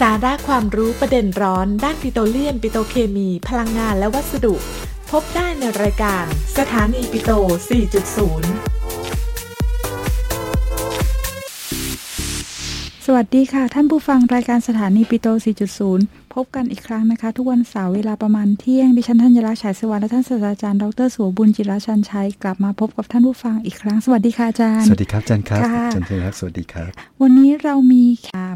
สาระความรู้ประเด็นร้อน ด้านปิโตรเลียม ปิโตเคมี พลังงานและวัสดุ พบได้ในรายการสถานีปิโต 4.0 สวัสดีค่ะ ท่านผู้ฟังรายการสถานีปิโต 4.0 พบกันอีกครั้งนะคะ ทุกวันเสาร์เวลาประมาณเที่ยง ดิฉันธัญรักษ์ฉายสวัสดิ์และท่านศาสตราจารย์ดรสุวบุญจิรชันชัย กลับมาพบกับท่านผู้ฟังอีกครั้ง สวัสดีค่ะอาจารย์ สวัสดีครับอาจารย์ครับค่ะอาจารย์ครับสวัสดีครับ วันนี้เรามี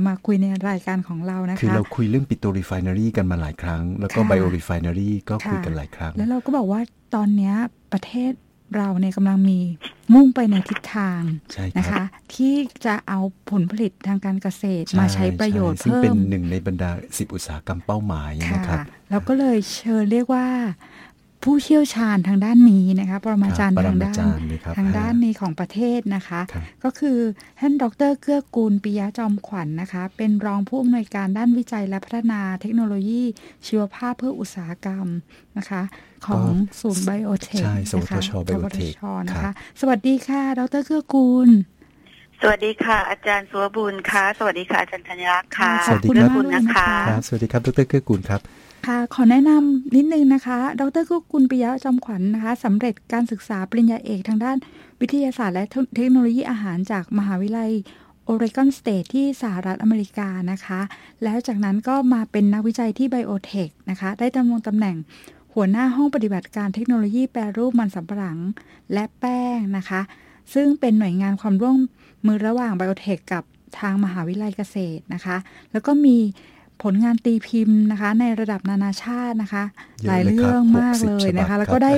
มาคุยในรายการของเรานะคะ คือเราคุยเรื่อง petrorefinery กันมาหลายครั้ง แล้วก็ค่ะ biorefinery ก็คุยค่ะกันหลายครั้ง แล้วเราก็บอกว่าตอนเนี้ยประเทศ เราเนี่ยกำลังมีมุ่งไปในทิศทางใช่นะครัคะบที่จะเอาผลผลิตทางการเกษตรมาใช้ประโยชน์ซึ่งเพิ่เป็นมหนึ่งในบรรดาสิบอุตสาหกรรมเป้าหมายนะครัค่ะบเราก็เลยเชิญเรียกว่า ผู้เชี่ยวชาญทางด้านนี้นะคะปรมาจารย์ครับทางปรมาด้านจารย์เลยครับทางด้านอ่านี้ของประเทศนะคะครับก็คือท่านดรเกื้อกูลปิยะจอมขวัญนะคะ เป็นรองผู้อำนวยการด้านวิจัยและพัฒนาเทคโนโลยีชีวภาพเพื่ออุตสาหกรรมนะคะ ของศูนย์ไบโอเทคใช่สวนะทคะชไบโอเทคสวทชนะครัคะบสวัสดีค่ะ ดรเกื้อกูลสวัสดีค่ะ อาจารย์สุวบุญค่ะ สวัสดีค่ะอาจารย์ธัญรักษ์ค่ะขอบคุณเกื้มากกุลเลยนะนะคะคะครับสวัสดีครับดรเกื้อกูลครับ ค่ะขอแนะนำนิดนึงนะคะ ดรกุกุลปิยะจอมขวัญนะคะสำเร็จการศึกษาปริญญาเอกทางด้านวิทยาศาสตร์และเทคโนโลยีอาหารจากมหาวิทยาลัยโอเรกอนสเตทที่สหรัฐอเมริกานะคะ แล้วจากนั้นก็มาเป็นนักวิจัยที่ไบโอเทคนะคะ ได้ดำรงตำแหน่งหัวหน้าห้องปฏิบัติการเทคโนโลยีแปรรูปมันสำปะหลังและแป้งนะคะ ซึ่งเป็นหน่วยงานความร่วมมือระหว่างไบโอเทคกับทางมหาวิทยาลัยเกษตรนะคะ แล้วก็มี ผลงานตีพิมพ์นะคะ ในระดับนานาชาตินะคะเยอะหลายเลยครับเรื่องมาก60เลยนะฉบัคะบแล้วก็ครับได้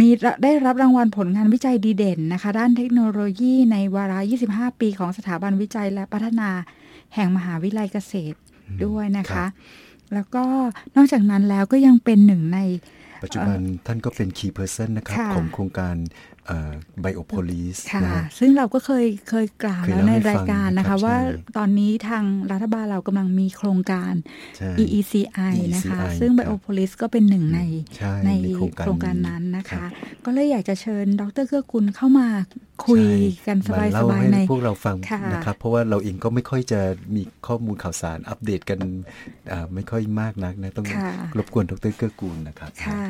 มีได้รับรางวัลผลงานวิจัยดีเด่นนะคะ ด้านเทคโนโลยีในวาระ 25 ปีของสถาบันวิจัยและพัฒนาแห่งมหาวิทยาลัยเกษตรด้วยนะครัคะบแล้วก็นอกจากนั้นแล้วก็ยังเป็นหนึ่งในปัจจุบันท่านก็เป็น key person นะครับค่ะของโครงการ ไบโอโพลิสค่ะนะฮะซึ่งเราก็เคยเคยกล่าวเคยแล้วเล่าในให้รายการนะฟัคะงครับว่าใช่ตอนนี้ทางรัฐบาลเรากำลังมีโครงการใช่ EECI นะคะ EECI ซึ่งครับ Biopolis ก็เป็นหนึ่งในใช่ในในโครงการโครงการนี้นั้นนะคะครับก็เลยอยากจะเชิญดรเกื้อกุลเข้ามาคุยกันสใช่บายมๆเล่าให้ในพวกเราฟังค่ะนะครับ เพราะว่าเราเองก็ไม่ค่อยจะมีข้อมูลข่าวสารอัปเดตกันอ่าไม่ค่อยมากนักนะ ต้องค่ะรบกวนดรเกื้อกูลนะครับค่ะ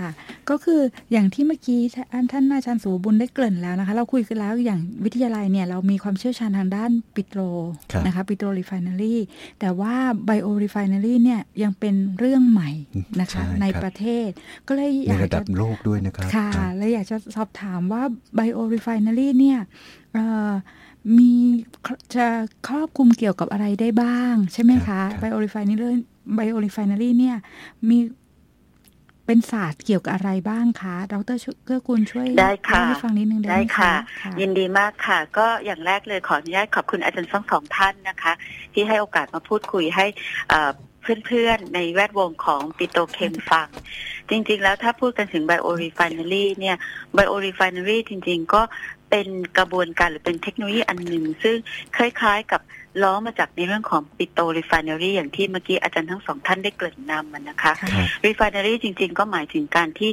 ก็คืออย่างที่เมื่อกี้ท่านท่านอาจารย์สูบุญได้เกริ่นแล้วนะคะ เราคุยกันแล้วอย่างวิทยาลัยเนี่ย เรามีความเชี่ยวชาญทางด้านปิโตรครับนะคะ petrorefinery แต่ว่า biorefinery เนี่ยยังเป็นเรื่องใหม่นะคะใช่ในครับประเทศ ก็เลยอในยากระดัจะบโลกด้วยนะครับค่ะครับแล้วอยากจะสอบถามว่า Bio Refinery เนี่ยเอ่อมีจะครอบคลุมเกี่ยวกับอะไรได้บ้าง ใช่ไหมครัคะบครับ Bio Refinery Bio Refinery เนี่ยมี เป็นศาสตร์เกี่ยวกับอะไรบ้างคะ ดรเกื้อกูลช่วยได้ค่ะเล่าให้ฟังนิดนึงได้ได้ไหมค่ะคะยินดีมากค่ะ ก็อย่างแรกเลยขออนุญาตขอบคุณอาจารย์ทั้งสองท่านนะคะ ที่ให้โอกาสมาพูดคุยให้เอ่อเพื่อนๆ ในแวดวงของปิโตรเคมฟัง จริงๆ แล้วถ้าพูดกันถึง biorefinery เนี่ย biorefinery จริงๆ ก็เป็นกระบวนการหรือเป็นเทคโนโลยีอันหนึ่ง ซึ่งคล้ายๆกับ ล้อมาจากในเรื่องของ petrorefinery อย่างที่เมื่อกี้อาจารย์ทั้งสองท่านได้เกริ่นนำมันนะคะค่ะครับ refinery จริง ๆ ก็หมายถึงการที่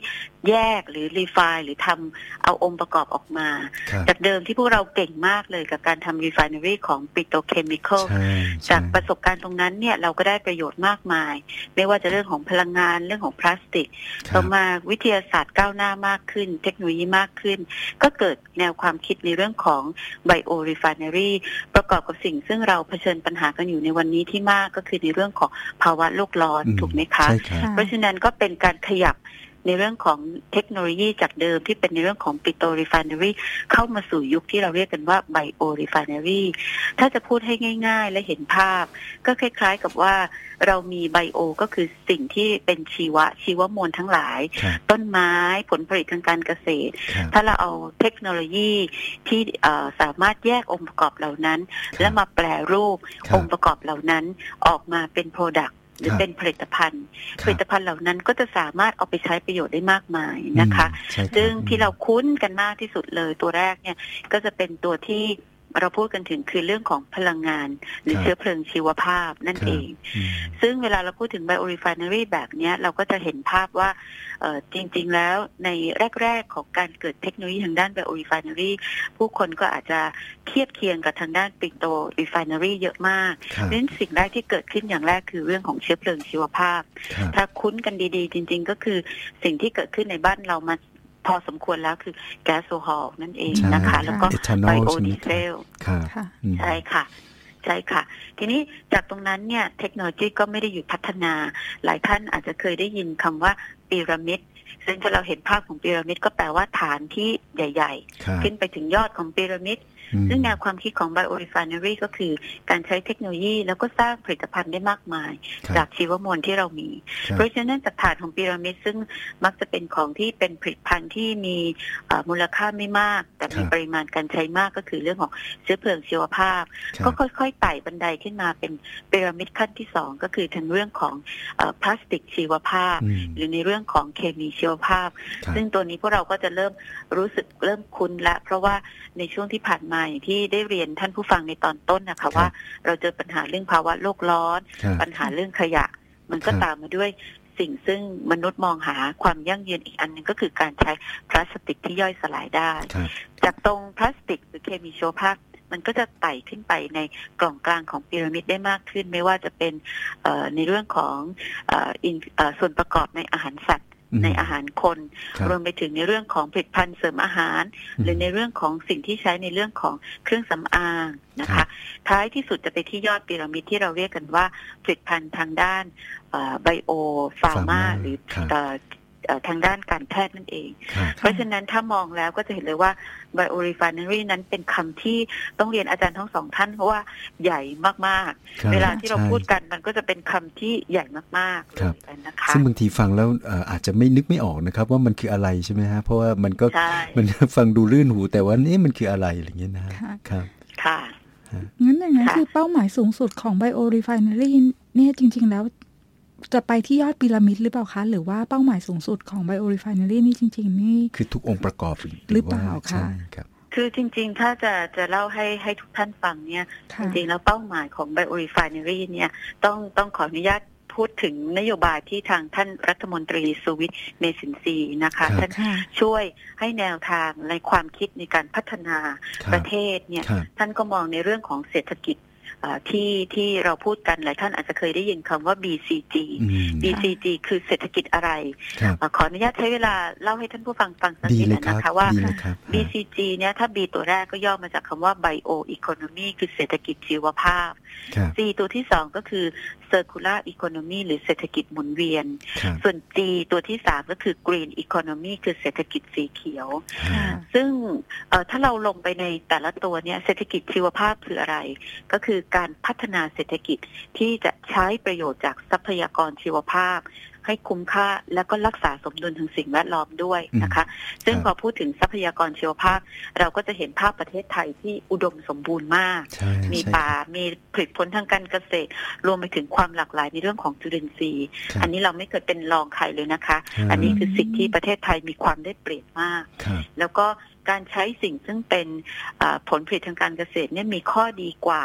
แยกหรือ refine หรือทำเอาองค์ประกอบออกมาครับจากเดิมที่พวกเราเก่งมากเลยกับการทำ refinery ของ petrochemical ใช่จากใช่ประสบการณ์ตรงนั้นเนี่ยเราก็ได้ประโยชน์มากมาย ไม่ว่าจะเรื่องของพลังงานเรื่องของพลาสติกครัต่อบมาวิทยาศาสตร์ก้าวหน้ามากขึ้น เทคโนโลยีมากขึ้น ก็เกิดแนวความคิดในเรื่องของ bio refinery ประกอบกับสิ่งซึ่งเราเผชิญปัญหากันอยู่ในวันนี้ที่มากก็คือในเรื่องของภาวะโลกร้อนอืมถูกไหมคะใช่ครับค่ะเพราะฉะนั้นก็เป็นการขยับ ในเรื่องของเทคโนโลยีจากเดิมที่เป็นในเรื่องของปิโตร refinery เข้ามาสู่ยุคที่เราเรียกกันว่าไบโอ refinery ถ้าจะพูดให้ง่าย ๆ และเห็นภาพ ก็คล้าย ๆ กับว่าเรามีไบโอก็คือสิ่งที่เป็นชีวะชีวมวลทั้งหลายครับต้นไม้ผลผลิตทางการเกษตรครับถ้าเราเอาเทคโนโลยีที่เอ่อสามารถแยกองค์ประกอบเหล่านั้น และมาแปลรูปครับองค์ประกอบเหล่านั้นออกมาเป็น Product หรือ ครับเป็นผลิตภัณฑ์คผรับลิตภัณฑ์เหล่านั้นก็จะสามารถเอาไปใช้ประโยชน์ได้มากมายนะคะอืมใช่ครับซึ่งที่เราคุ้นกันมากที่สุดเลยตัวแรกเนี่ยก็จะเป็นตัวที่ เราพูดกันถึงคือเรื่องของพลังงาน หรือครับเชื้อเพลิงชีวภาพนั่นครับเองอืมซึ่งเวลาเราพูดถึง biorefinery แบบเนี้ยเราก็จะเห็นภาพว่าเอ่อจริง ๆ แล้วในแรก ๆ ของการเกิดเทคโนโลยีทางด้าน biorefinery ผู้คนก็อาจจะเทียบเคียงกับทางด้านปิโตร refinery เยอะมากครับเพราะฉะนั้นสิ่งแรกที่เกิดขึ้นอย่างแรกคือเรื่องของเชื้อเพลิงชีวภาพครับถ้าคุ้นกันดี ๆ จริง ๆ ก็คือสิ่งที่เกิดขึ้นในบ้านเรามา พอสมควรแล้วคือแก๊สโซฮอลนั่นเองใช่นะคะ แล้วก็เอทานอไบลโอใช่ไหมดีคเซรับลครับค่ะอืมใช่ค่ะใช่ค่ะ ทีนี้จากตรงนั้นเนี่ยเทคโนโลยีก็ไม่ได้หยุดพัฒนา หลายท่านอาจจะเคยได้ยินคำว่าพีระมิดซึ่งถ้าเราเห็นภาพของพีระมิดก็แปลว่าฐานที่ใหญ่ครับๆขึ้นไปถึงยอดของพีระมิดอืม ซึ่งแนวความคิดของ biorefinery ก็คือการใช้เทคโนโลยีแล้วก็สร้างผลิตภัณฑ์ได้มากมายครับจากชีวมวลที่เรามีครับเพราะฉะนั้นจากฐานของพีระมิดซึ่งมักจะเป็นของที่เป็นผลิตภัณฑ์ที่มีเอ่อมูลค่าไม่มาก แต่มีครับปริมาณการใช้มากก็คือเรื่องของเชื้อเพลิงชีวภาพครับก็ค่อยๆไต่บันไดขึ้นมาเป็นพีระมิดขั้นที่สองก็คือทั้งเรื่องของเออพลาสติกชีวภาพอืมหรือในเรื่องของเคมีชีวภาพครับซึ่งตัวนี้พวกเราก็จะเริ่มรู้สึกเริ่มคุ้นละ เพราะว่าในช่วงที่ผ่านมาอย่างที่ได้เรียนท่านผู้ฟังในตอนต้นนะครัคะบว่าเราเจอปัญหาเรื่องภาวะโลกร้อนครับปัญหาเรื่องขยะ มันก็ครับตามมาด้วยสิ่งซึ่งมนุษย์มองหาความยั่งยืนอีกอันหนึ่งก็คือการใช้พลาสติกที่ย่อยสลายได้ครับจากตรงพลาสติกหรือเคมีชีวภาพมันก็จะไต่ขึ้นไปในกล่องกลางของพีระมิดได้มากขึ้น ไม่ว่าจะเป็นเอ่อในเรื่องของเอ่ออินเอ่อส่วนประกอบในอาหารสัตว์ม ในอาหารคนครับรวมไปถึงในเรื่องของผลิตภัณฑ์เสริมอาหาร หรือในเรื่องของสิ่งที่ใช้ในเรื่องของเครื่องสำอางนะครัคะบท้ายที่สุดจะไปที่ยอดพีระมิดที่เราเรียกกันว่าผลิตภัณฑ์ทางด้านไบโอฟาร์มา Pharma หรือ ครับเอ่อเอ่อทางด้านการแพทย์นั่นเองครับเพราะฉะนั้นถ้ามองแล้วก็จะเห็นเลยว่า biorefinery นั้นเป็นคำที่ต้องเรียนอาจารย์ทั้งสองท่าน เพราะว่าใหญ่มากครับๆเวลาที่เราใช่พูดกันมันก็จะเป็นคำที่ใหญ่มากๆเลครับยนะคะซึ่งบางทีฟังแล้วเอ่ออาจจะไม่นึกไม่ออกนะครับ ว่ามันคืออะไรใช่ไหมฮะเพราะว่ามันก็ใช่มันฟังดูลื่นหู แต่ว่านี่มันคืออะไรอะไรอย่างเงี้ยนะฮะค่ะครับค่ะงั้นอย่างนั้นค่ะคือเป้าหมายสูงสุดของ biorefinery เนี่ยจริง ๆ แล้ว จะไปที่ยอดพีระมิดหรือเปล่าคะ หรือว่าเป้าหมายสูงสุดของ biorefinery นี่จริง ๆ นี่ คือทุกองค์ประกอบหรือเปล่าว่คะใช่ครับคือจริง ๆ ถ้าจะจะเล่าให้ให้ทุกท่านฟังเนี่ยจค่ะริง ๆ แล้วเป้าหมายของ biorefinery เนี่ยต้องต้องขออนุญาตพูดถึงนโยบายที่ทางท่านรัฐมนตรีสุวิทย์เมสินทรีย์นะคะครับท่านค่ะช่วยให้แนวทางในความคิดในการพัฒนาครับประเทศเนี่ยครับท่านก็มองในเรื่องของเศรษฐกิจอ่า ที่ที่เราพูดกันหลายท่านอาจจะเคยได้ยินคำว่า BCG อืม BCG คือเศรษฐกิจอะไรครับอ่าขออนุญาตใช้เวลาเล่าให้ท่านผู้ฟังฟังสักดีนิดเลหยนึ่งครับนะคะว่าดีเลยครับ BCG เนี่ยถ้า B ตัวแรกก็ย่อมาจากคำว่า Bio Economy คือเศรษฐกิจชีวภาพครับ C ตัวที่สองก็คือ Circular Economy หรือเศรษฐกิจหมุนเวียนครับส่วน G ตัวที่สามก็คือ Green Economy คือเศรษฐกิจสีเขียวค่ะซึ่งเอ่อถ้าเราลงไปในแต่ละตัวเนี่ยเศรษฐกิจชีวภาพคืออะไร ก็คือการพัฒนาเศรษฐกิจที่จะใช้ประโยชน์จากทรัพยากรชีวภาพ ให้คุ้มค่า แล้วก็รักษาสมดุลทางสิ่งแวดล้อมด้วยนะคะ ซึ่งครับพอพูดถึงทรัพยากรชีวภาพ เราก็จะเห็นภาพประเทศไทยที่อุดมสมบูรณ์มากใช่มีใช่ป่ามีผลิตผลทางการเกษตร รวมไปถึงความหลากหลายในเรื่องของจุลินทรีย์ครับอันนี้เราไม่เคยเป็นรองใครเลยนะคะอืมอันนี้คือสิ่งที่ประเทศไทยมีความได้เปรียบมากครับแล้วก็การใช้สิ่งซึ่งเป็นอ่าผลผลิตทางการเกษตรเนี่ยมีข้อดีกว่า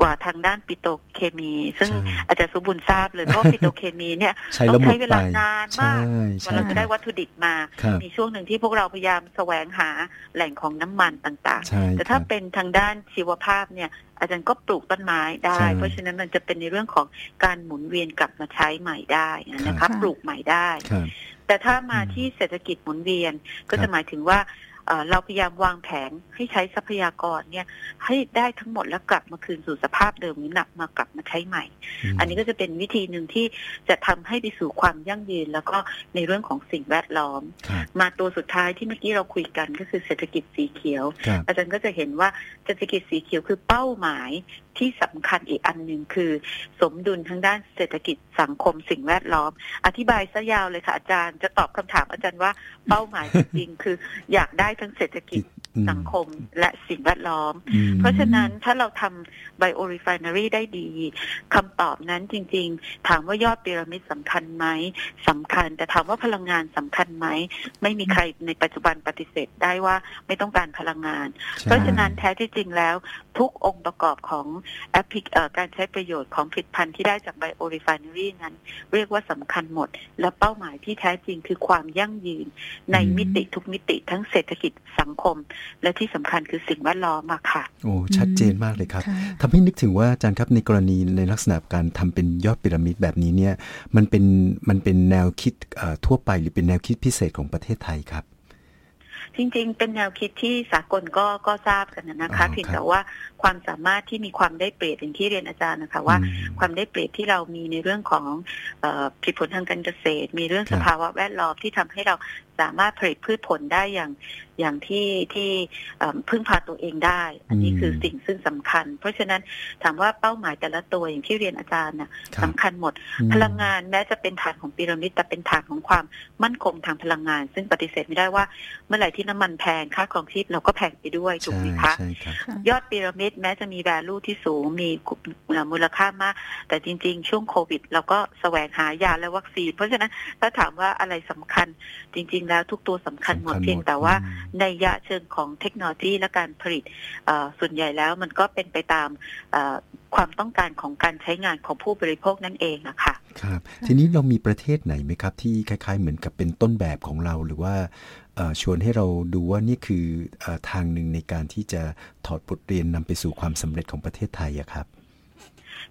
กว่าทางด้านปิโตรเคมี ซึ่งใช่อาจารย์สุบุญทราบเลยเพราะว่าปิโตรเคมีเนี่ยใช้ต้แล้อวงหมใช้ดเวไปลานานใช่มากกใช่ว่าเราคจะรัได้บวัตถุดิบมาครับมีช่วงหนึ่งที่พวกเราพยายามแสวงหาแหล่งของน้ำมันต่างใช่ๆแต่คถ้ารับเป็นทางด้านชีวภาพเนี่ยอาจารย์ก็ปลูกต้นไม้ได้ใช่เพราะฉะนั้นมันจะเป็นในเรื่องของการหมุนเวียนกลับมาใช้ใหม่ได้นะครัคะบปลูกใหม่ได้ครับแต่ถ้ามาอืมที่เศรษฐกิจหมุนเวียนก็ครัจะบหมายถึงว่า เอ่อเราพยายามวางแผนให้ใช้ทรัพยากรเนี่ย ให้ได้ทั้งหมดแล้วกลับมาคืนสู่สภาพเดิมหรือหนักมากลับมาใช้ใหม่มอันนี้ก็จะเป็นวิธีหนึ่งที่จะทำให้ไปสู่ความยั่งยืน แล้วก็ในเรื่องของสิ่งแวดล้อมครับมาตัวสุดท้ายที่เมื่อกี้เราคุยกันก็คือเศรษฐกิจสีเขียวครับอาจารย์ก็จะเห็นว่าเศรษฐกิจสีเขียวคือเป้าหมาย ที่สำคัญอีกอันหนึ่งคือ สมดุลทั้งด้านเศรษฐกิจสังคมสิ่งแวดล้อม อธิบายซะยาวเลยค่ะอาจารย์จะตอบคำถามอาจารย์ว่าเป้าหมายจริงๆคืออยากได้ทั้งเศรษฐกิจ สังคมและสิ่งแวดล้อมอืมเพราะฉะนั้นถ้าเราทำไบโอรีไฟนารีได้ดีคำตอบนั้นจริง ๆ ถามว่ายอดพีระมิดสำคัญไหมสำคัญ แต่ถามว่าพลังงานสำคัญไหม ไม่มีใครในปัจจุบันปฏิเสธได้ว่าไม่ต้องการพลังงานใช่เพราะฉะนั้นแท้ที่จริงแล้ว ทุกองค์ประกอบของ appli- เอ่อการใช้ประโยชน์ของผลิตภัณฑ์ที่ได้จาก biorefinery นั้น เรียกว่าสำคัญหมด และเป้าหมายที่แท้จริงคือความยั่งยืนในอืมมิติทุกมิติทั้งเศรษฐกิจสังคมและที่สำคัญคือสิ่งแวดล้อมอะค่ะโอ้ชัดเจนมากเลยครับค่ะทำให้นึกถึงว่าอาจารย์ครับในกรณีในลักษณะการทำเป็นยอดพีระมิดแบบนี้เนี่ยมันเป็นมันเป็นแนวคิดเอ่อทั่วไปหรือเป็นแนวคิดพิเศษของประเทศไทยครับจริงๆ เป็นแนวคิดที่สากลก็ก็ทราบกันนะนะอ๋คะอเพียงครับแต่ว่าความสามารถที่มีความได้เปรียบอย่างที่เรียนอาจารย์นะคะว่าอืมความได้เปรียบที่เรามีในเรื่องของเออผลิตผลทางการเกษตร มีเรื่องครัสบภาวะแวดล้อมที่ทำให้เรา สามารถผลิตพืชผลได้อย่างอย่างที่ที่เอิ่มพึ่งพาตัวเองได้ อันนี้อืมคือสิ่งซึ่งสำคัญ เพราะฉะนั้นถามว่าเป้าหมายแต่ละตัวอย่างที่เรียนอาจารย์น่ะครับสำคัญหมดอืมพลังงานแม้จะเป็นฐานของพีระมิดแต่เป็นฐานของความมั่นคงทางพลังงาน ซึ่งปฏิเสธไม่ได้ว่า เมื่อไหร่ที่น้ำมันแพงค่าครองชีพเราก็แพงไปด้วยถูกใช่ไหมคะใช่ครับค่ะยอดพีระมิดแม้จะมี value ที่สูงมีมูลค่ามาก แต่จริง ๆ ช่วงโควิด เราก็แสวงหายาและวัคซีน เพราะฉะนั้นถ้าถามว่าอะไรสำคัญจริง ๆแล้วทุกตัวสำคัญหมดสำคัญหมดเพียงแต่ว่าอืมในยะเชิงของเทคโนโลยีและการผลิตเอ่อส่วนใหญ่แล้วมันก็เป็นไปตามเอ่อความต้องการของการใช้งานของผู้บริโภคนั่นเองอะค่ะครับ ทีนี้เรามีประเทศไหนไหมครับ ที่คล้าย ๆ เหมือนกับเป็นต้นแบบของเราหรือว่าเอ่อชวนให้เราดูว่านี่คือเออทางหนึ่งในการที่จะถอดบทเรียนนำไปสู่ความสำเร็จของประเทศไทยอะครับ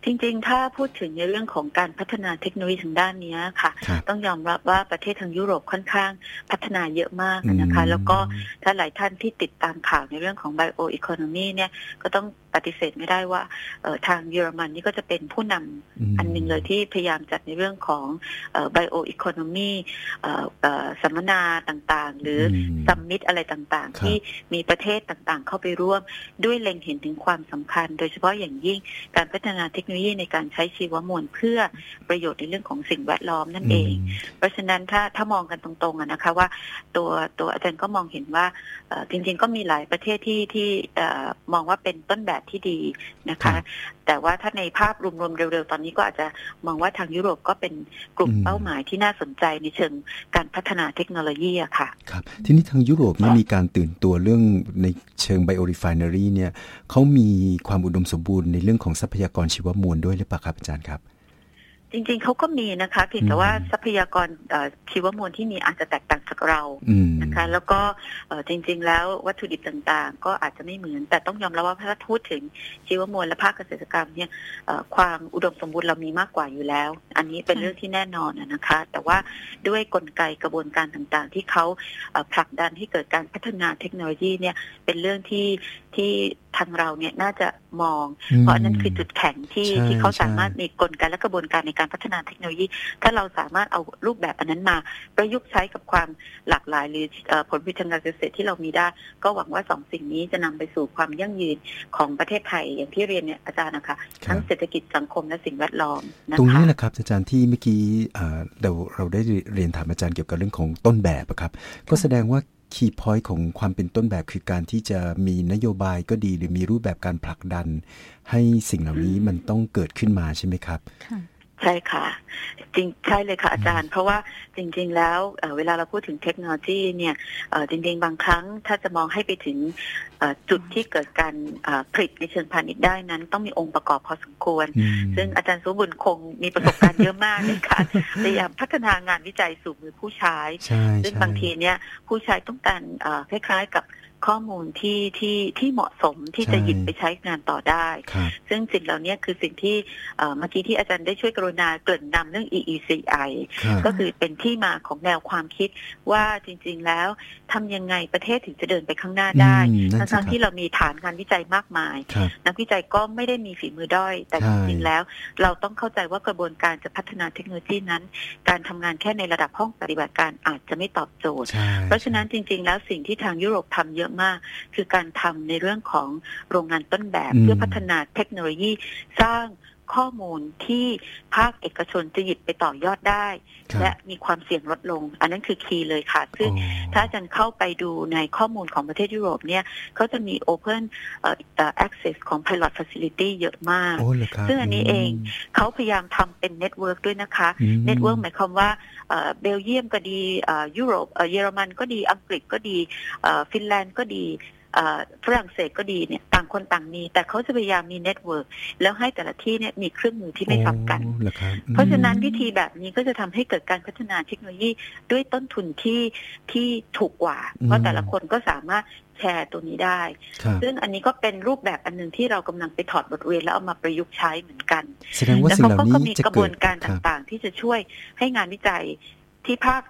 จริงๆ ถ้าพูดถึงในเรื่องของการพัฒนาเทคโนโลยีทางด้านเนี้ยค่ะครับต้องยอมรับว่าประเทศทางยุโรปค่อนข้างพัฒนาเยอะมากนะคะอืมแล้วก็ถ้าหลายท่านที่ติดตามข่าวในเรื่องของ bio economy เนี่ยก็ต้องปฏิเสธไม่ได้ว่าเอ่อทางเยอรมันนี่ก็จะเป็นผู้นำมอันหนึ่งเลยที่พยายามจัดในเรื่องของเอ่อ bio economy เอ่อเอ่อสัมมนาต่างๆ หรืออมซัมมิตอะไรต่างครับๆที่มีประเทศต่างๆ เข้าไปร่วมด้วยเล็งเห็นถึงความสำคัญ โดยเฉพาะอย่างยิ่งการพัฒนาเทคโนโลยีในการใช้ชีวมวลเพื่อประโยชน์ในเรื่องของสิ่งแวดล้อมนั่นเอง เพราะฉะนั้นถ้าถ้ามองกันตรงๆอะนะคะว่าตัวตัวอาจารย์ก็มองเห็นว่าเอ่อจริง ๆ ก็มีหลายประเทศที่ที่เอ่อมองว่าเป็นต้นแบบที่ดีนะครัคะบ แต่ว่าถ้าในภาพรวมๆเร็วๆ ตอนนี้ก็อาจจะมองว่าทางยุโรปก็เป็นกลุ่มอืมเป้าหมายที่น่าสนใจในเชิงการพัฒนาเทคโนโลยีอะค่ะครับทีนี้ทางยุโรปเนี่ยมีการตื่นตัวเรื่องในเชิงไบโอรีไฟนารีเนี่ยเขามีความอุดมสมบูรณ์ในเรื่องของทรัพยากรชีวมวลด้วยหรือเปล่าครับอาจารย์ครับ จริงๆเขาก็มีนะคะเพียงแต่ว่าอืมทรัพยากรเอ่อชีวมวลที่มีอาจจะแตกต่างจากเราอืมนะคะ แล้วก็เอ่อจริง ๆ แล้ววัตถุดิบต่างๆ ก็อาจจะไม่เหมือน แต่ต้องยอมรับว่าถ้าพูดถึงชีวมวลและภาคเกษตรกรรมเนี่ยเอ่อความอุดมสมบูรณ์เรามีมากกว่าอยู่แล้ว อันนี้เป็นค่ะเรื่องที่แน่นอนอะนะคะ แต่ว่าด้วยกลไกกระบวนการต่างๆ ที่เขาเอ่อผลักดันให้เกิดการพัฒนาเทคโนโลยีเนี่ยเป็นเรื่องที่ที่ทางเราเนี่ยน่าจะมอง เพราะอันนั้นคือจุดแข็งที่ใช่ที่เขาใช่สามารถมีกลไกและกระบวนการในการพัฒนาเทคโนโลยี ถ้าเราสามารถเอารูปแบบอันนั้นมา ประยุกต์ใช้กับความหลากหลายหรือเอ่อผลผลิตทางการเกษตรที่เรามีได้ ก็หวังว่าสองสิ่งนี้จะนำไปสู่ความยั่งยืนของประเทศไทยอย่างที่เรียนเนี่ยอาจารย์นะคะครับทั้งเศรษฐกิจสังคมและสิ่งแวดล้อมนะตรงคะนี้แหละครับอาจารย์ที่เมื่อกี้เอ่อเราเราได้เรียนถามอาจารย์เกี่ยวกับเรื่องของต้นแบบอะครับ ก็แสดงว่า คีย์พอยต์ของความเป็นต้นแบบคือการที่จะมีนโยบายก็ดีหรือมีรูปแบบการผลักดัน ให้สิ่งเหล่านี้มันต้องเกิดขึ้นมาใช่ไหมครับค่ะ ใช่ค่ะ จริงใช่เลยค่ะอาจารย์ เพราะว่าจริง ๆ แล้วเอ่อเวลาเราพูดถึงเทคโนโลยีเนี่ยเอ่อจริง ๆ บางครั้งถ้าจะมองให้ไปถึงเอ่อจุดที่เกิดการเอ่อผลิตในเชิงพาณิชย์ได้นั้น ต้องมีองค์ประกอบพอสมควรอืมซึ่งอาจารย์สุบุญคงมีประสบการณ์เยอะมากในการพยายามพัฒนางานวิจัยสู่มือผู้ใช้ใช่ซึ่งใช่บางทีเนี่ยผู้ใช้ต้องการเอ่อคล้ายๆกับ ข้อมูลที่ที่ที่เหมาะสมที่จะหยิบไปใช้งานต่อได้ครับซึ่งสิ่งเหล่านี้คือสิ่งที่เอ่อเมื่อกี้ที่อาจารย์ได้ช่วยกรุณาเกริ่นนำเรื่อง EECI ครับก็คือเป็นที่มาของแนวความคิดว่าจริง ๆ แล้วทำยังไงประเทศถึงจะเดินไปข้างหน้าได้อืมนั่นสิทั้งๆครับที่เรามีฐานงานวิจัยมากมายครับนักวิจัยก็ไม่ได้มีฝีมือด้อย แต่ใช่จริงๆแล้ว เราต้องเข้าใจว่ากระบวนการจะพัฒนาเทคโนโลยีนั้น การทำงานแค่ในระดับห้องปฏิบัติการอาจจะไม่ตอบโจทย์ใช่เพราะฉะนั้นจริง ๆ แล้วสิ่งที่ทางยุโรปทำเยอะมาก คือการทำในเรื่องของโรงงานต้นแบบอืมเพื่อพัฒนาเทคโนโลยีสร้าง ข้อมูลที่ภาคเอกชนจะหยิบไปต่อยอดได้ครับและมีความเสี่ยงลดลง อันนั้นคือ key เลยค่ะ ซึ่งอ๋อถ้าอาจารย์เข้าไปดูในข้อมูลของประเทศยุโรปเนี่ยเขาจะมี Open เอ่อเอ่อ access ของ pilot facility เยอะมากโอ้เหรอครับซึ่งอันนี้เองเขาพยายามทำเป็น network ด้วยนะคะอืม network หมายความว่าเอ่อเบลเยียมก็ดีเอ่อยุโรปเอ่อเยอรมันก็ดีอังกฤษก็ดีเอ่อฟินแลนด์ก็ดีเอ่อ ฝรั่งเศสก็ดีเนี่ยต่างคนต่างมี แต่เขาจะพยายามมี network แล้วให้แต่ละที่เนี่ยมีเครื่องมือที่ไม่ซ้ำกันโอ้เหรอครับอืมเพราะฉะนั้นวิธีแบบนี้ก็จะทำให้เกิดการพัฒนาเทคโนโลยีด้วยต้นทุนที่ที่ถูกกว่า เพราะแต่ละคนก็สามารถแชร์ตัวนี้ได้ครับซึ่งอันนี้ก็เป็นรูปแบบอันหนึ่งที่เรากำลังไปถอดบทเรียนแล้วเอามาประยุกต์ใช้เหมือนกันแสดงว่าแล้วสิ่งเขาเหล่าก็นี้มีจะกระบเกิวดนการครับต่างๆ ที่จะช่วยให้งานวิจัยที่ภาค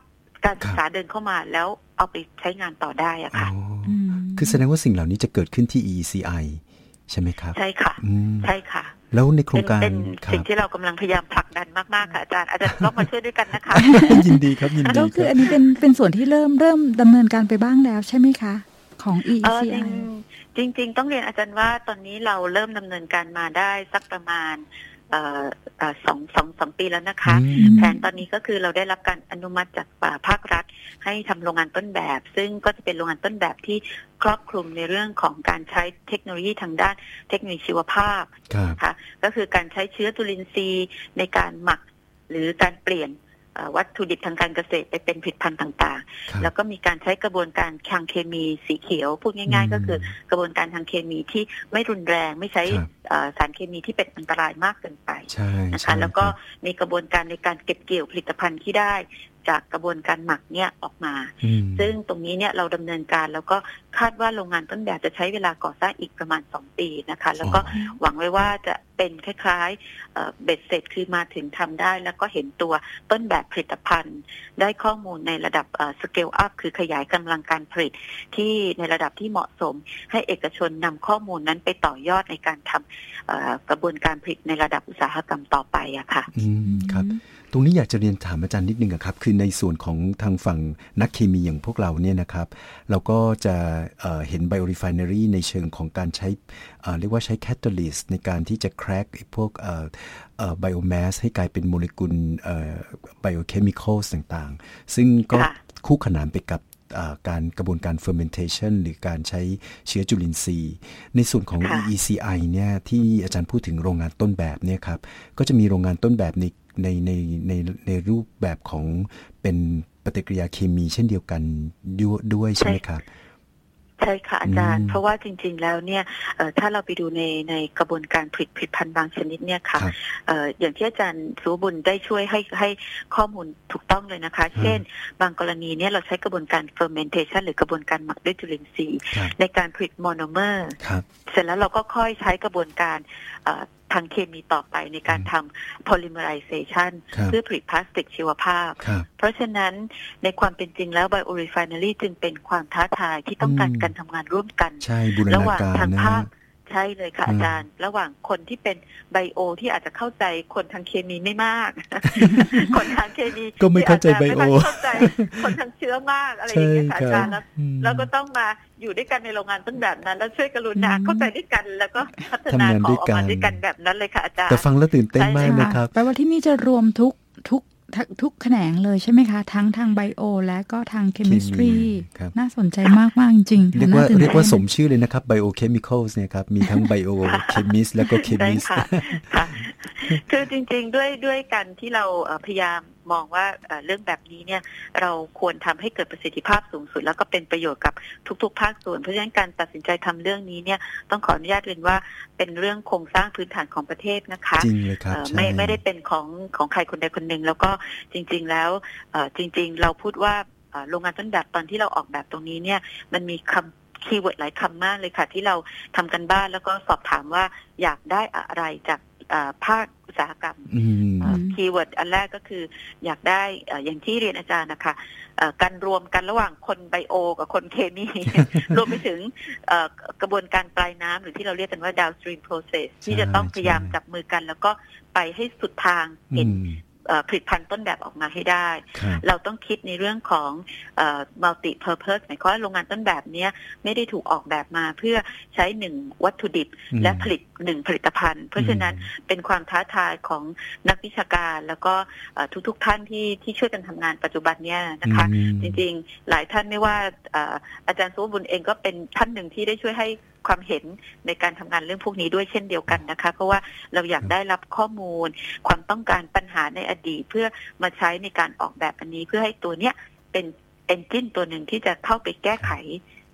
การศึกษาเดินเข้ามาแล้วเอาไปใช้งานต่อได้อะอ๋อค่ะอืม คือแสดงว่าสิ่งเหล่านี้จะเกิดขึ้นที่ EECI ใช่ไหมครับ ใช่ค่ะอืมใช่ค่ะ แล้วในโครเป็งนการเป็นครัสิ่งบที่เรากำลังพยายามผลักดันมาก ๆ ค่ะอาจารย์อาจารย์ต้องมาช่วยด้วยกันนะคะ ยินดีครับยินดีก็คคือรับอันนี้เป็นเป็นส่วนที่เริ่มเริ่มดำเนินการไปบ้างแล้วใช่ไหมคะของเออ EECI จริงจริง ๆ ต้องเรียนอาจารย์ว่าตอนนี้เราเริ่มดำเนินการมาได้สักประมาณเอ่อเอ่อ สองสองสองปีแล้วนะคะอืมแผนตอนนี้ก็คือเราได้รับการอนุมัติจากอ่าภาครัฐ ให้ทำโรงงานต้นแบบ ซึ่งก็จะเป็นโรงงานต้นแบบที่ครอบคลุมในเรื่องของการใช้เทคโนโลยีทางด้านเทคโนโลยีชีวภาพครับนะคะก็คือการใช้เชื้อจุลินทรีย์ในการหมักหรือการเปลี่ยนเอ่อ วัตถุดิบทางการเกษตรไปเป็นผลิตภัณฑ์ต่างครับๆแล้วก็มีการใช้กระบวนการทางเคมีสีเขียว พูดง่าย ๆ ก็คือกระบวนการทางเคมีที่ไม่รุนแรงไม่ใช้ครับเอ่อสารเคมีที่เป็นอันตรายมากเกินไปใช่นะใช่คะแล้วก็รับมีกระบวนการในการเก็บเกี่ยวผลิตภัณฑ์ที่ได้ จากกระบวนการหมักเนี่ยออกมาอืมซึ่งตรงนี้เนี่ยเราดำเนินการแล้วก็คาดว่าโรงงานต้นแบบจะใช้เวลาก่อสร้างอีกประมาณ 2 ปีนะคะ แล้วก็อ๋อหวังไว้ว่าจะเป็นคล้ายๆเอ่อเบ็ดเสร็จคือมาถึงทำได้ แล้วก็เห็นตัวต้นแบบผลิตภัณฑ์ ได้ข้อมูลในระดับสเกลอัพคือขยายกำลังการผลิตที่ในระดับที่เหมาะสม ให้เอกชนนำข้อมูลนั้นไปต่อยอดในการทำเอ่อกระบวนการผลิตในระดับอุตสาหกรรมต่อไปอะค่ะ อืมครับ ตรงนี้อยากจะเรียนถามอาจารย์นิดนึงอะครับ คือในส่วนของทางฝั่งนักเคมีอย่างพวกเราเนี่ยนะครับ เราก็จะเอ่อเห็น biorefinery ในเชิงของการใช้เอ่อเรียกว่าใช้ catalyst ในการที่จะ crack พวกเอ่อเอ่อ biomass ให้กลายเป็นโมเลกุลเอ่อ biochemical ต่างๆ ซึ่งก็ค่ะคู่ขนานไปกับเอ่อการกระบวนการ fermentation หรือการใช้เชื้อจุลินทรีย์ ในส่วนของค่ะ EECI เนี่ยที่อาจารย์พูดถึงโรงงานต้นแบบเนี่ยครับ ก็จะมีโรงงานต้นแบบใน ในในในในรูปแบบของเป็นปฏิกิริยาเคมีเช่นเดียวกันด้วยด้วยใช่ไหมครับใช่ค่ะอาจารย์อืมเพราะว่าจริง ๆ แล้วเนี่ยเอ่อถ้าเราไปดูในในกระบวนการผลิตผลิตภัณฑ์บางชนิดเนี่ยค่ะครับเอ่ออย่างที่อาจารย์สุบุญได้ช่วยให้ให้ข้อมูลถูกต้องเลยนะคะ เช่น บางกรณีเนี่ยเราใช้กระบวนการ fermentation หรือกระบวนการหมักด้วยจุลินทรีย์ครับในการผลิตโมโนเมอร์ครับเสร็จแล้วเราก็ค่อยใช้กระบวนการเอ่อ ทางเคมีต่อไปในการทำ polymerization ครับเพื่อผลิตพลาสติกชีวภาพครับเพราะฉะนั้นในความเป็นจริงแล้ว biorefinery จึงเป็นความท้าทายที่ต้องการอืมการทำงานร่วมกันใช่บูรระณาหว่างการทางนะภาคใช่เลยค่ะอืมอาจารย์ ระหว่างคนที่เป็นไบโอ ที่อาจจะเข้าใจคนทางเคมีไม่มาก คนทางเคมีก็ไม่เข้าใจที่ไบอาจโอจะไม่ค่อยเข้าใจคนทางเชื้อมากอะไรอย่างเงี้ยค่ะใช่อาครัจาบรย์แล้วอืมแล้วก็ต้องมา อยู่ด้วยกันในโรงงานต้นแบบนั้น แล้วช่วยกรุณาอืมเข้าใจด้วยกัน แล้วก็พัฒทำานนางขด้อวยงออกกันมาด้วยกันแบบนั้นเลยค่ะอาจารย์แต่ฟังแล้วตื่นเต้นใช่มากเลยนะค่ะครับแปลว่าที่นี่จะรวมทุกทุกทุกทุกแขนงเลยใช่ไหมคะ ทั้งทางไบโอ และก็ทางเคมิสตรีครับน่าสนใจมากมากๆจริงๆเรียกว่าน่ตื่นเรียกว่าต้นสมชื่อเลยนะครับ biochemicals เนี่ยครับ มีทั้ง biochemist แล้วก็ใช่ chemist ค่ะค่ะคือจริงๆด้วยด้วยกันที่เราเอ่อพยายาม มองว่าเอ่อเรื่องแบบนี้เนี่ยเราควรทำให้เกิดประสิทธิภาพสูงสุด แล้วก็เป็นประโยชน์กับทุก ๆ ภาคส่วน เพราะฉะนั้นการตัดสินใจทำเรื่องนี้เนี่ยต้องขออนุญาตเรียนว่าเป็นเรื่องโครงสร้างพื้นฐานของประเทศนะคะจริงเลยครับเอ่อใช่ไม่ไม่ได้เป็นของของใครคนใดคนหนึ่งแล้วก็จริง ๆ แล้วเอ่อจริง ๆ เราพูดว่าเอ่อโรงงานต้นแบบตอนที่เราออกแบบตรงนี้เนี่ยมันมีคำ keyword หลายคำมากเลยค่ะ ที่เราทำการบ้านแล้วก็สอบถามว่าอยากได้อะไรจากเอ่อ ภาคอุตสาหกรรมอืมอืม keyword อันแรกก็คืออยากได้เอ่ออย่างที่เรียนอาจารย์นะคะเอ่อการรวมกันระหว่างคน bio กับคนเคมี รวมไปถึงเอ่อกระบวนการปลายน้ำหรือที่เราเรียกกันว่า downstream process ที่จะต้องพยายามจับมือกัน แล้วก็ไปให้สุดทางอืเห็นมเอ่อ ผลิตภัณฑ์ต้นแบบออกมาให้ได้ครับเราต้องคิดในเรื่องของเอ่อ multi purpose หมายความว่าโรงงานต้นแบบเนี้ยไม่ได้ถูกออกแบบมาเพื่อใช้หนึ่งวัตถุดิบอืมและผลิตหนึ่งผลิตภัณฑ์ เพราะฉะนั้นเป็นความท้าทายของนักวิชาการ แล้วก็เอ่อทุกๆท่านที่ที่ช่วยกันทำงานปัจจุบันเนี้ยนะคะอืมจริงๆ หลายท่านไม่ว่าเอ่ออาจารย์สุวบุญเองก็เป็นท่านหนึ่งที่ได้ช่วยให้ ความเห็นในการทำงานเรื่องพวกนี้ด้วยเช่นเดียวกันนะคะ เพราะว่าเราอยากได้รับข้อมูล ความต้องการปัญหาในอดีต เพื่อมาใช้ในการออกแบบอันนี้เพื่อให้ตัวเนี้ยเป็นเอนจินตัวหนึ่งที่จะเข้าไปแก้ไข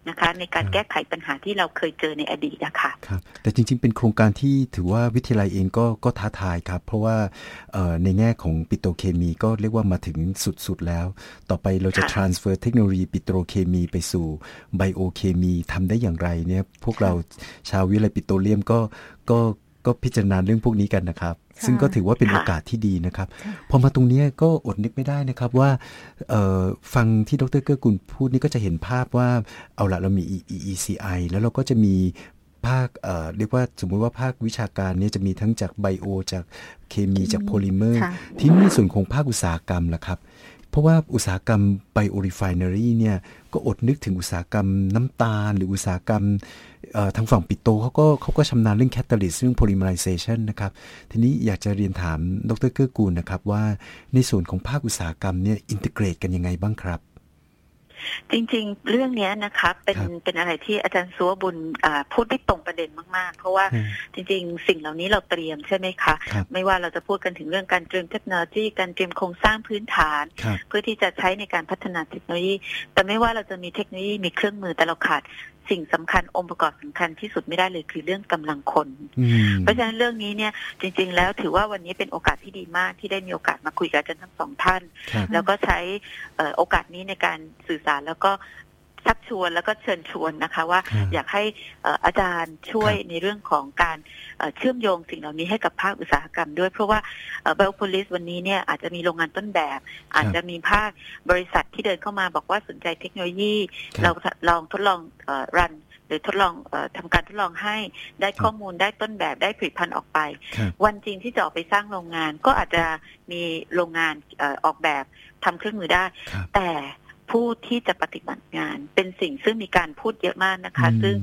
นะคะ ในการแก้ไขปัญหาที่เราเคยเจอในอดีตนะคะครับแต่จริง ๆ เป็นโครงการที่ถือว่าวิทยาลัยเองก็ก็ท้าทายครับ เพราะว่าเอ่อในแง่ของปิโตรเคมีก็เรียกว่ามาถึงสุด ๆ แล้ว ต่อไปเราจะค่ะ transfer เทคโนโลยีปิโตรเคมีไปสู่ไบโอเคมีทำได้อย่างไรเนี่ยพวกเราชาววิทยาลัยปิโตรเลียมก็ก็ก็พิจารณาเรื่องพวกนี้กันนะครับค่ะ ซึ่งก็ถือว่าเป็นค่ะโอกาสที่ดีนะครับ พอมาตรงเนี้ยก็อดนึกไม่ได้นะครับว่าเอ่อฟังที่ดรเกื้อกูลพูดนี่ก็จะเห็นภาพว่าเอาละเรามี EECI แล้วเราก็จะมีภาคเอ่อเรียกว่าสมมุติว่าภาควิชาการเนี่ยจะมีทั้งจาก bio จากเคมีจากโพลิเมอร์ค่ะที่นี่ส่วนของภาคอุตสาหกรรมล่ะครับ เพราะว่าอุตสาหกรรม biorefinery เนี่ยก็อดนึกถึงอุตสาหกรรมน้ำตาล หรืออุตสาหกรรมทางฝั่งปิโตเขาก็เขาก็ชำนาญเรื่อง catalyst เรื่อง polymerization นะครับ ทีนี้อยากจะเรียนถามดรเกื้อกูลนะครับว่าในส่วนของภาคอุตสาหกรรมเนี่ย integrate กันยังไงบ้างครับ จริงๆ เรื่องเนี้ยนะคะเป็นครับเป็นอะไรที่อาจารย์สัวบุญอ่าพูดได้ตรงประเด็นมาก ๆ เพราะว่าจริง ๆ สิ่งเหล่านี้เราเตรียมใช่ไหมคะครับไม่ว่าเราจะพูดกันถึงเรื่องการเตรียมเทคโนโลยีการเตรียมโครงสร้างพื้นฐานครับเพื่อที่จะใช้ในการพัฒนาเทคโนโลยี แต่ไม่ว่าเราจะมีเทคโนโลยีมีเครื่องมือแต่เราขาด สิ่งสำคัญองค์ประกอบสำคัญที่สุดไม่ได้เลยคือเรื่องกำลังคนอืมเพราะฉะนั้นเรื่องนี้เนี่ยจริง ๆ แล้วถือว่าวันนี้เป็นโอกาสที่ดีมากที่ได้มีโอกาสมาคุยกับอาจารย์ทั้งสองท่านครับแล้วก็ใช้เอ่อโอกาสนี้ในการสื่อสารแล้วก็ ชักชวนแล้วก็เชิญชวนนะคะว่าครับอยากให้เอ่ออาจารย์ช่วยครับในเรื่องของการเอ่อเชื่อมโยงสิ่งเหล่านี้ให้กับภาคอุตสาหกรรมด้วย เพราะว่าเบลโพลิสวันนี้เนี่ยอาจจะมีโรงงานต้นแบบ อาจจะมีภาคบริษัทที่เดินเข้ามาบอกว่าสนใจเทคโนโลยีครับเราลองทดลองรันหรือทดลองเออทำการทดลองให้ได้ข้อมูลได้ต้นแบบได้ผลิตภัณฑ์ออกไปครับวันจริงที่จะออกไปสร้างโรงงานก็อาจจะมีโรงงานเอ่อออกแบบทำเครื่องมือได้ครับแต่ ผู้ที่จะปฏิบัติงาน เป็นสิ่งซึ่งมีการพูดเยอะมากนะคะอืมซึ่ง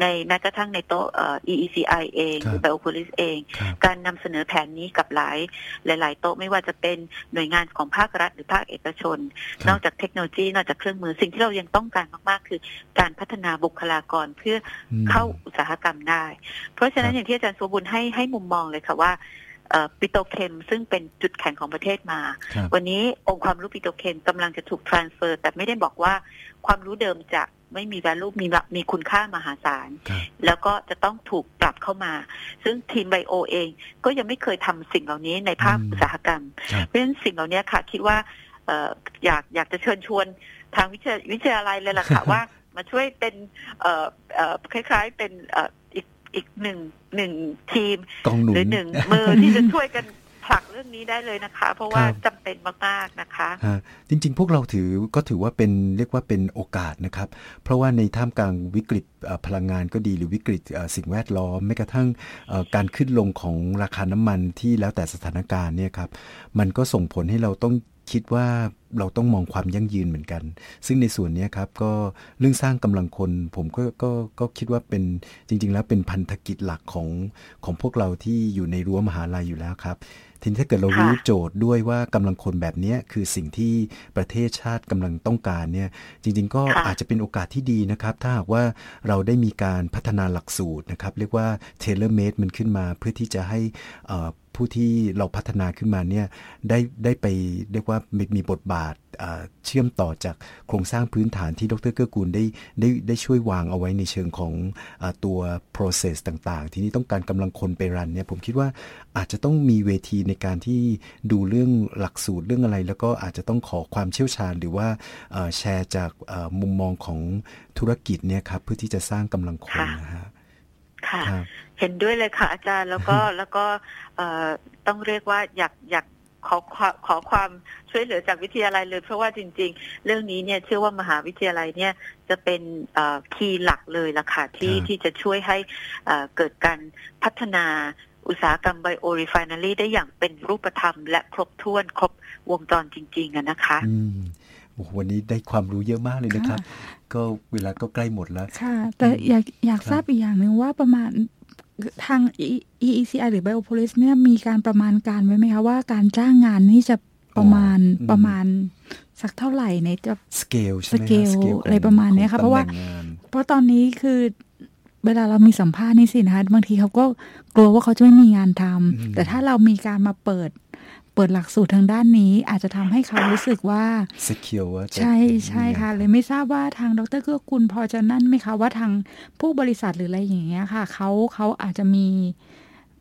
ในแม้กระทั่งในโต๊ะเอ่อ EECI เองครับหรือ Biopolis เองครับการนำเสนอแผนนี้กับหลายหลาย ๆ โต๊ะไม่ว่าจะเป็นหน่วยงานของภาครัฐหรือภาคเอกชนครับนอกจากเทคโนโลยีนอกจากเครื่องมือสิ่งที่เรายังต้องการมาก ๆ คือการพัฒนาบุคลากรเพื่ออืมเข้าอุตสาหกรรมได้ เพราะฉะนั้ครันบอย่างที่อาจารย์สุบุญให้ให้มุมมองเลยค่ะว่าเอ่อ ปิโตรเคมซึ่งเป็นจุดแข็งของประเทศมาครับวันนี้องค์ความรู้ปิโตรเคมกำลังจะถูก transfer แต่ไม่ได้บอกว่าความรู้เดิมจะไม่มี value มีมีคุณค่ามหาศาลครับแล้วก็จะต้องถูกปรับเข้ามา ซึ่งทีมไบโอเองก็ยังไม่เคยทำสิ่งเหล่านี้ในภาคอืมอุตสาหกรรมครับเพราะฉะนั้นสิ่งเหล่านี้ค่ะคิดว่าเอ่ออยากอยากจะเชิญชวนทางวิทยาวิทยาลัยเลยล่ะค่ะว่ามาช่วยเป็นเอ่อเอ่อคล้ายๆเป็นเอ่ออีกอีกหนึ่งหนึ่งทีมกองหนุนหรือหนึ่งมือที่จะช่วยกันผลักเรื่องนี้ได้เลยนะคะ เพราะว่าครับจำเป็นมากๆนะคะฮะจริง ๆ พวกเราถือก็ถือว่าเป็นเรียกว่าเป็นโอกาสนะครับ เพราะว่าในท่ามกลางวิกฤตเอ่อพลังงานก็ดีหรือวิกฤตเอ่อสิ่งแวดล้อมแม้กระทั่งเอ่อการขึ้นลงของราคาน้ำมันที่แล้วแต่สถานการณ์เนี่ยครับมันก็ส่งผลให้เราต้อง คิดว่าเราต้องมองความยั่งยืนเหมือนกัน ซึ่งในส่วนเนี้ยครับก็เรื่องสร้างกำลังคนผมก็ก็ก็คิดว่าเป็นจริง ๆ แล้วเป็นพันธกิจหลักของของพวกเราที่อยู่ในรั้วมหาลัยอยู่แล้วครับ ทีนี้ถ้าเกิดเราค่ะรู้โจทย์ด้วยว่ากำลังคนแบบเนี้ยคือสิ่งที่ประเทศชาติกำลังต้องการเนี่ยจริง ๆ ก็ค่ะอาจจะเป็นโอกาสที่ดีนะครับ ถ้าหากว่าเราได้มีการพัฒนาหลักสูตรนะครับ เรียกว่า tailor made มันขึ้นมาเพื่อที่จะให้เอ่อ ผู้ที่เราพัฒนาขึ้นมาเนี่ยได้ได้ไปเรียกว่ามีมีบทบาทเอ่อเชื่อมต่อจากโครงสร้างพื้นฐานที่ดรเกื้อกูลได้ได้ได้ช่วยวางเอาไว้ในเชิงของเออตัว process ต่างๆ ทีนี้ต้องการกำลังคนไปรันเนี่ยผมคิดว่าอาจจะต้องมีเวทีในการที่ดูเรื่องหลักสูตรเรื่องอะไร แล้วก็อาจจะต้องขอความเชี่ยวชาญ หรือว่าเอ่อแชร์จากเอ่อมุมมองของธุรกิจเนี่ยครับเพื่อที่จะสร้างกำลังคนค่ะนะฮะ ค่ะครับเห็นด้วยเลยค่ะอาจารย์แล้วก็แล้วก็เอ่อต้องเรียกว่าอยากอยากขอขอขอความช่วยเหลือจากวิทยาลัยเลย เพราะว่าจริง ๆ เรื่องนี้เนี่ยเชื่อว่ามหาวิทยาลัยเนี่ยจะเป็นคีย์หลักเลยล่ะค่ะที่ครับที่จะช่วยให้เอ่อเกิดการพัฒนาอุตสาหกรรมไบโอรีไฟนารีได้อย่างเป็นรูปธรรม และครบถ้วนครบวงจรจริง ๆนะคะ อืมโอ้วันนี้ได้ความรู้เยอะมากเลยนะครับ ก็เวลาก็ใกล้หมดแล้ว ค่ะ แต่อยากอยากทราบอีกอย่างหนึ่งว่าประมาณทาง EECI หรือ Biopolis เนี่ยมีการประมาณการไว้ไหมคะ ว่าการจ้างงานนี่จะประมาณประมาณสักเท่าไหร่ในจะสเกลใช่ไหมสเกลอะไรประมาณนี้ค่ะเพราะว่างานเพราะตอนนี้คือ เวลาเรามีสัมภาษณ์นี่สินะคะบางทีเขาก็กลัวว่าเขาจะไม่มีงานทำแต่ถ้าเรามีการมาเปิด เปิดหลักสูตรทางด้านนี้ อาจจะทำให้เขารู้สึกว่าสเกลว่าจะใช่ใช่ค่ะ เลยไม่ทราบว่าทางดรเกื้อกูลพอจะนั่นไหมคะว่าทางผู้บริษัทหรืออะไรอย่างเงี้ยค่ะเขาเขาอาจจะมี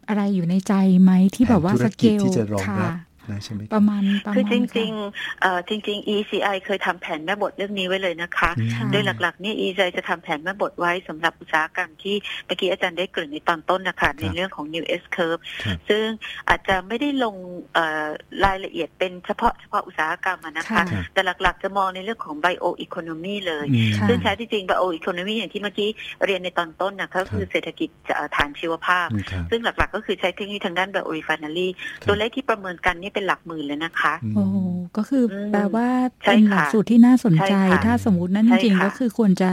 อะไรอยู่ในใจไหมที่แบบว่าแผนธุสรเกกิจลที่จะรองค่ะรับ นะใช่ไหมประมาณประมาณคือจค่ะริงๆเอ่อจริง ๆ ECI เคยทำแผนแม่บทเรื่องนี้ไว้เลยนะคะอืมค่ะโดยหลักๆเนี่ย ECI จะทำแผนแม่บทไว้สำหรับอุตสาหกรรมที่เมื่อกี้อาจารย์ได้เกริ่นในตอนต้นนะคะในเรื่องของ New S curve ครับซึ่งอาจจะไม่ได้ลงเอ่อรายละเอียดเป็นเฉพาะเฉพาะอุตสาหกรรมอะนะคะค่ะแต่หลักๆ จะมองในเรื่องของ bio economy เลยอืมค่ะซึ่งแท้ที่จริง bio economy อย่างที่เมื่อกี้เรียนในตอนต้นนะคะก็คือเศรษฐกิจเอ่อฐานชีวภาพอืมครับซึ่งหลักๆ ก็คือใช้เทคโนโลยีทางด้าน bio refinery ครับตัวเลขที่ประเมินกันนี่เป็นหลักหมื่นเลยนะคะ โอ้โหก็คืออมแปลว่าใช่เป็นค่ะหลักสูตรที่น่าสนใจใช่ค่ะถ้าสมมตินั่นจใช่ริงๆค่ะก็คือควรจะ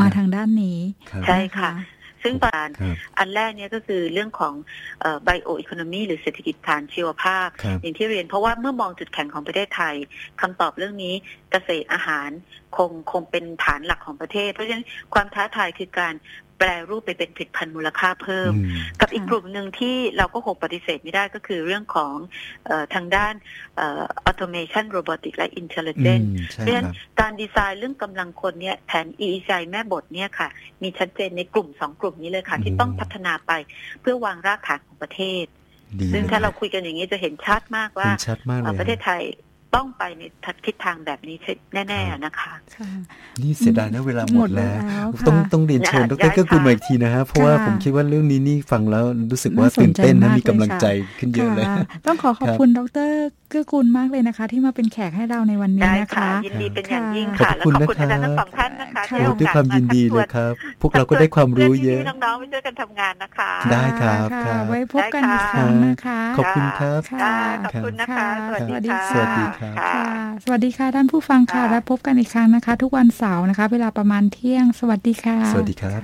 มาทางด้านนี้ครับใช่ค่ะซึ่งประการครับอันแรกเนี่ยก็คือเรื่องของเอ่อ bio economy หรือเศรษฐกิจฐานชีวภาพครับอย่างที่เรียนเพราะว่าเมื่อมองจุดแข็งของประเทศไทยคำตอบเรื่องนี้เกษตรอาหารคงคงเป็นฐานหลักของประเทศ เพราะฉะนั้นความท้าทายคือการ แปลรูปไปเป็นผลิตภัณฑ์มูลค่าเพิ่มอืมกับอีกค่ะกลุ่มหนึ่งที่เราก็คงปฏิเสธไม่ได้ก็คือเรื่องของเออทางด้านเออ automation robotic และอื intelligence มใช่เพราะฉะคนั้นรับการดีไซน์เรื่องกำลังคนเนี่ยแผน EECI แม่บทเนี่ยค่ะ มีชัดเจนในกลุ่มสองกลุ่มนี้เลยค่ะ ที่ต้องพัฒนาไปเพื่อวางรากฐานของประเทศดีซึ่งเลยถ้าเราคุยกันอย่างนี้จะเห็นชัดมากว่าเห็นชัดมากเลเอ่อยประเทศฮะไทย ต้องไปในทิศทางแบบนี้แน่ๆนะคะค่ะนี่เสียดายนะเวลาหมดแล้วหมดแล้วค่ะต้องต้องเรียนเชิญดย้ายรเกื้อกูลค่ะมาอีกทีนะฮะเพราะว่าค่ะผมคิดว่าเรื่องนี้นี่ฟังแล้วรู้สึกว่าน่าสนตื่นเต้นใจนะมากมีกำลังเลยค่ะใจขึ้นเยอะเลยค่ะต้องขอขอบคุณดรเกื้อกูลมากเลยนะคะ ที่มาเป็นแขกให้เราในวันนี้ได้นะค่ะคะยินดีเป็นอย่างยิ่งขอบค่ะและคุณขอบคุณนะครับอาจารย์ทั้งสองท่านนะคะค่ะที่ให้โอด้วยกาสความยินดีเลยครับ พวกเราก็ได้ความรู้เยอะพื่นๆน้องๆไปช่วยกันทำงานนะคะ ได้ครับะครับไว้พบกันอีกครั้งนะคะ ขอบคุณครับค่ะได้ขอบคุณนะคะสวัสดีค่ะสวัสดีครับค่ะค่ะ สวัสดีค่ะท่านผู้ฟังค่ะค่ะ และพบกันอีกครั้งนะคะ ทุกวันเสาร์นะคะ เวลาประมาณเที่ยง สวัสดีค่ะ สวัสดีครับ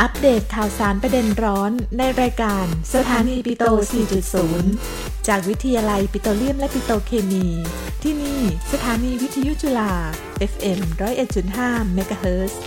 อัปเดตข่าวสารประเด็นร้อนในรายการสถานีปิโต 4.0 จากวิทยาลัยปิโตรเลียมและปิโตรเคมี ที่นี่สถานีวิทยุจุฬา FM 101.5เมกะเฮิรตซ์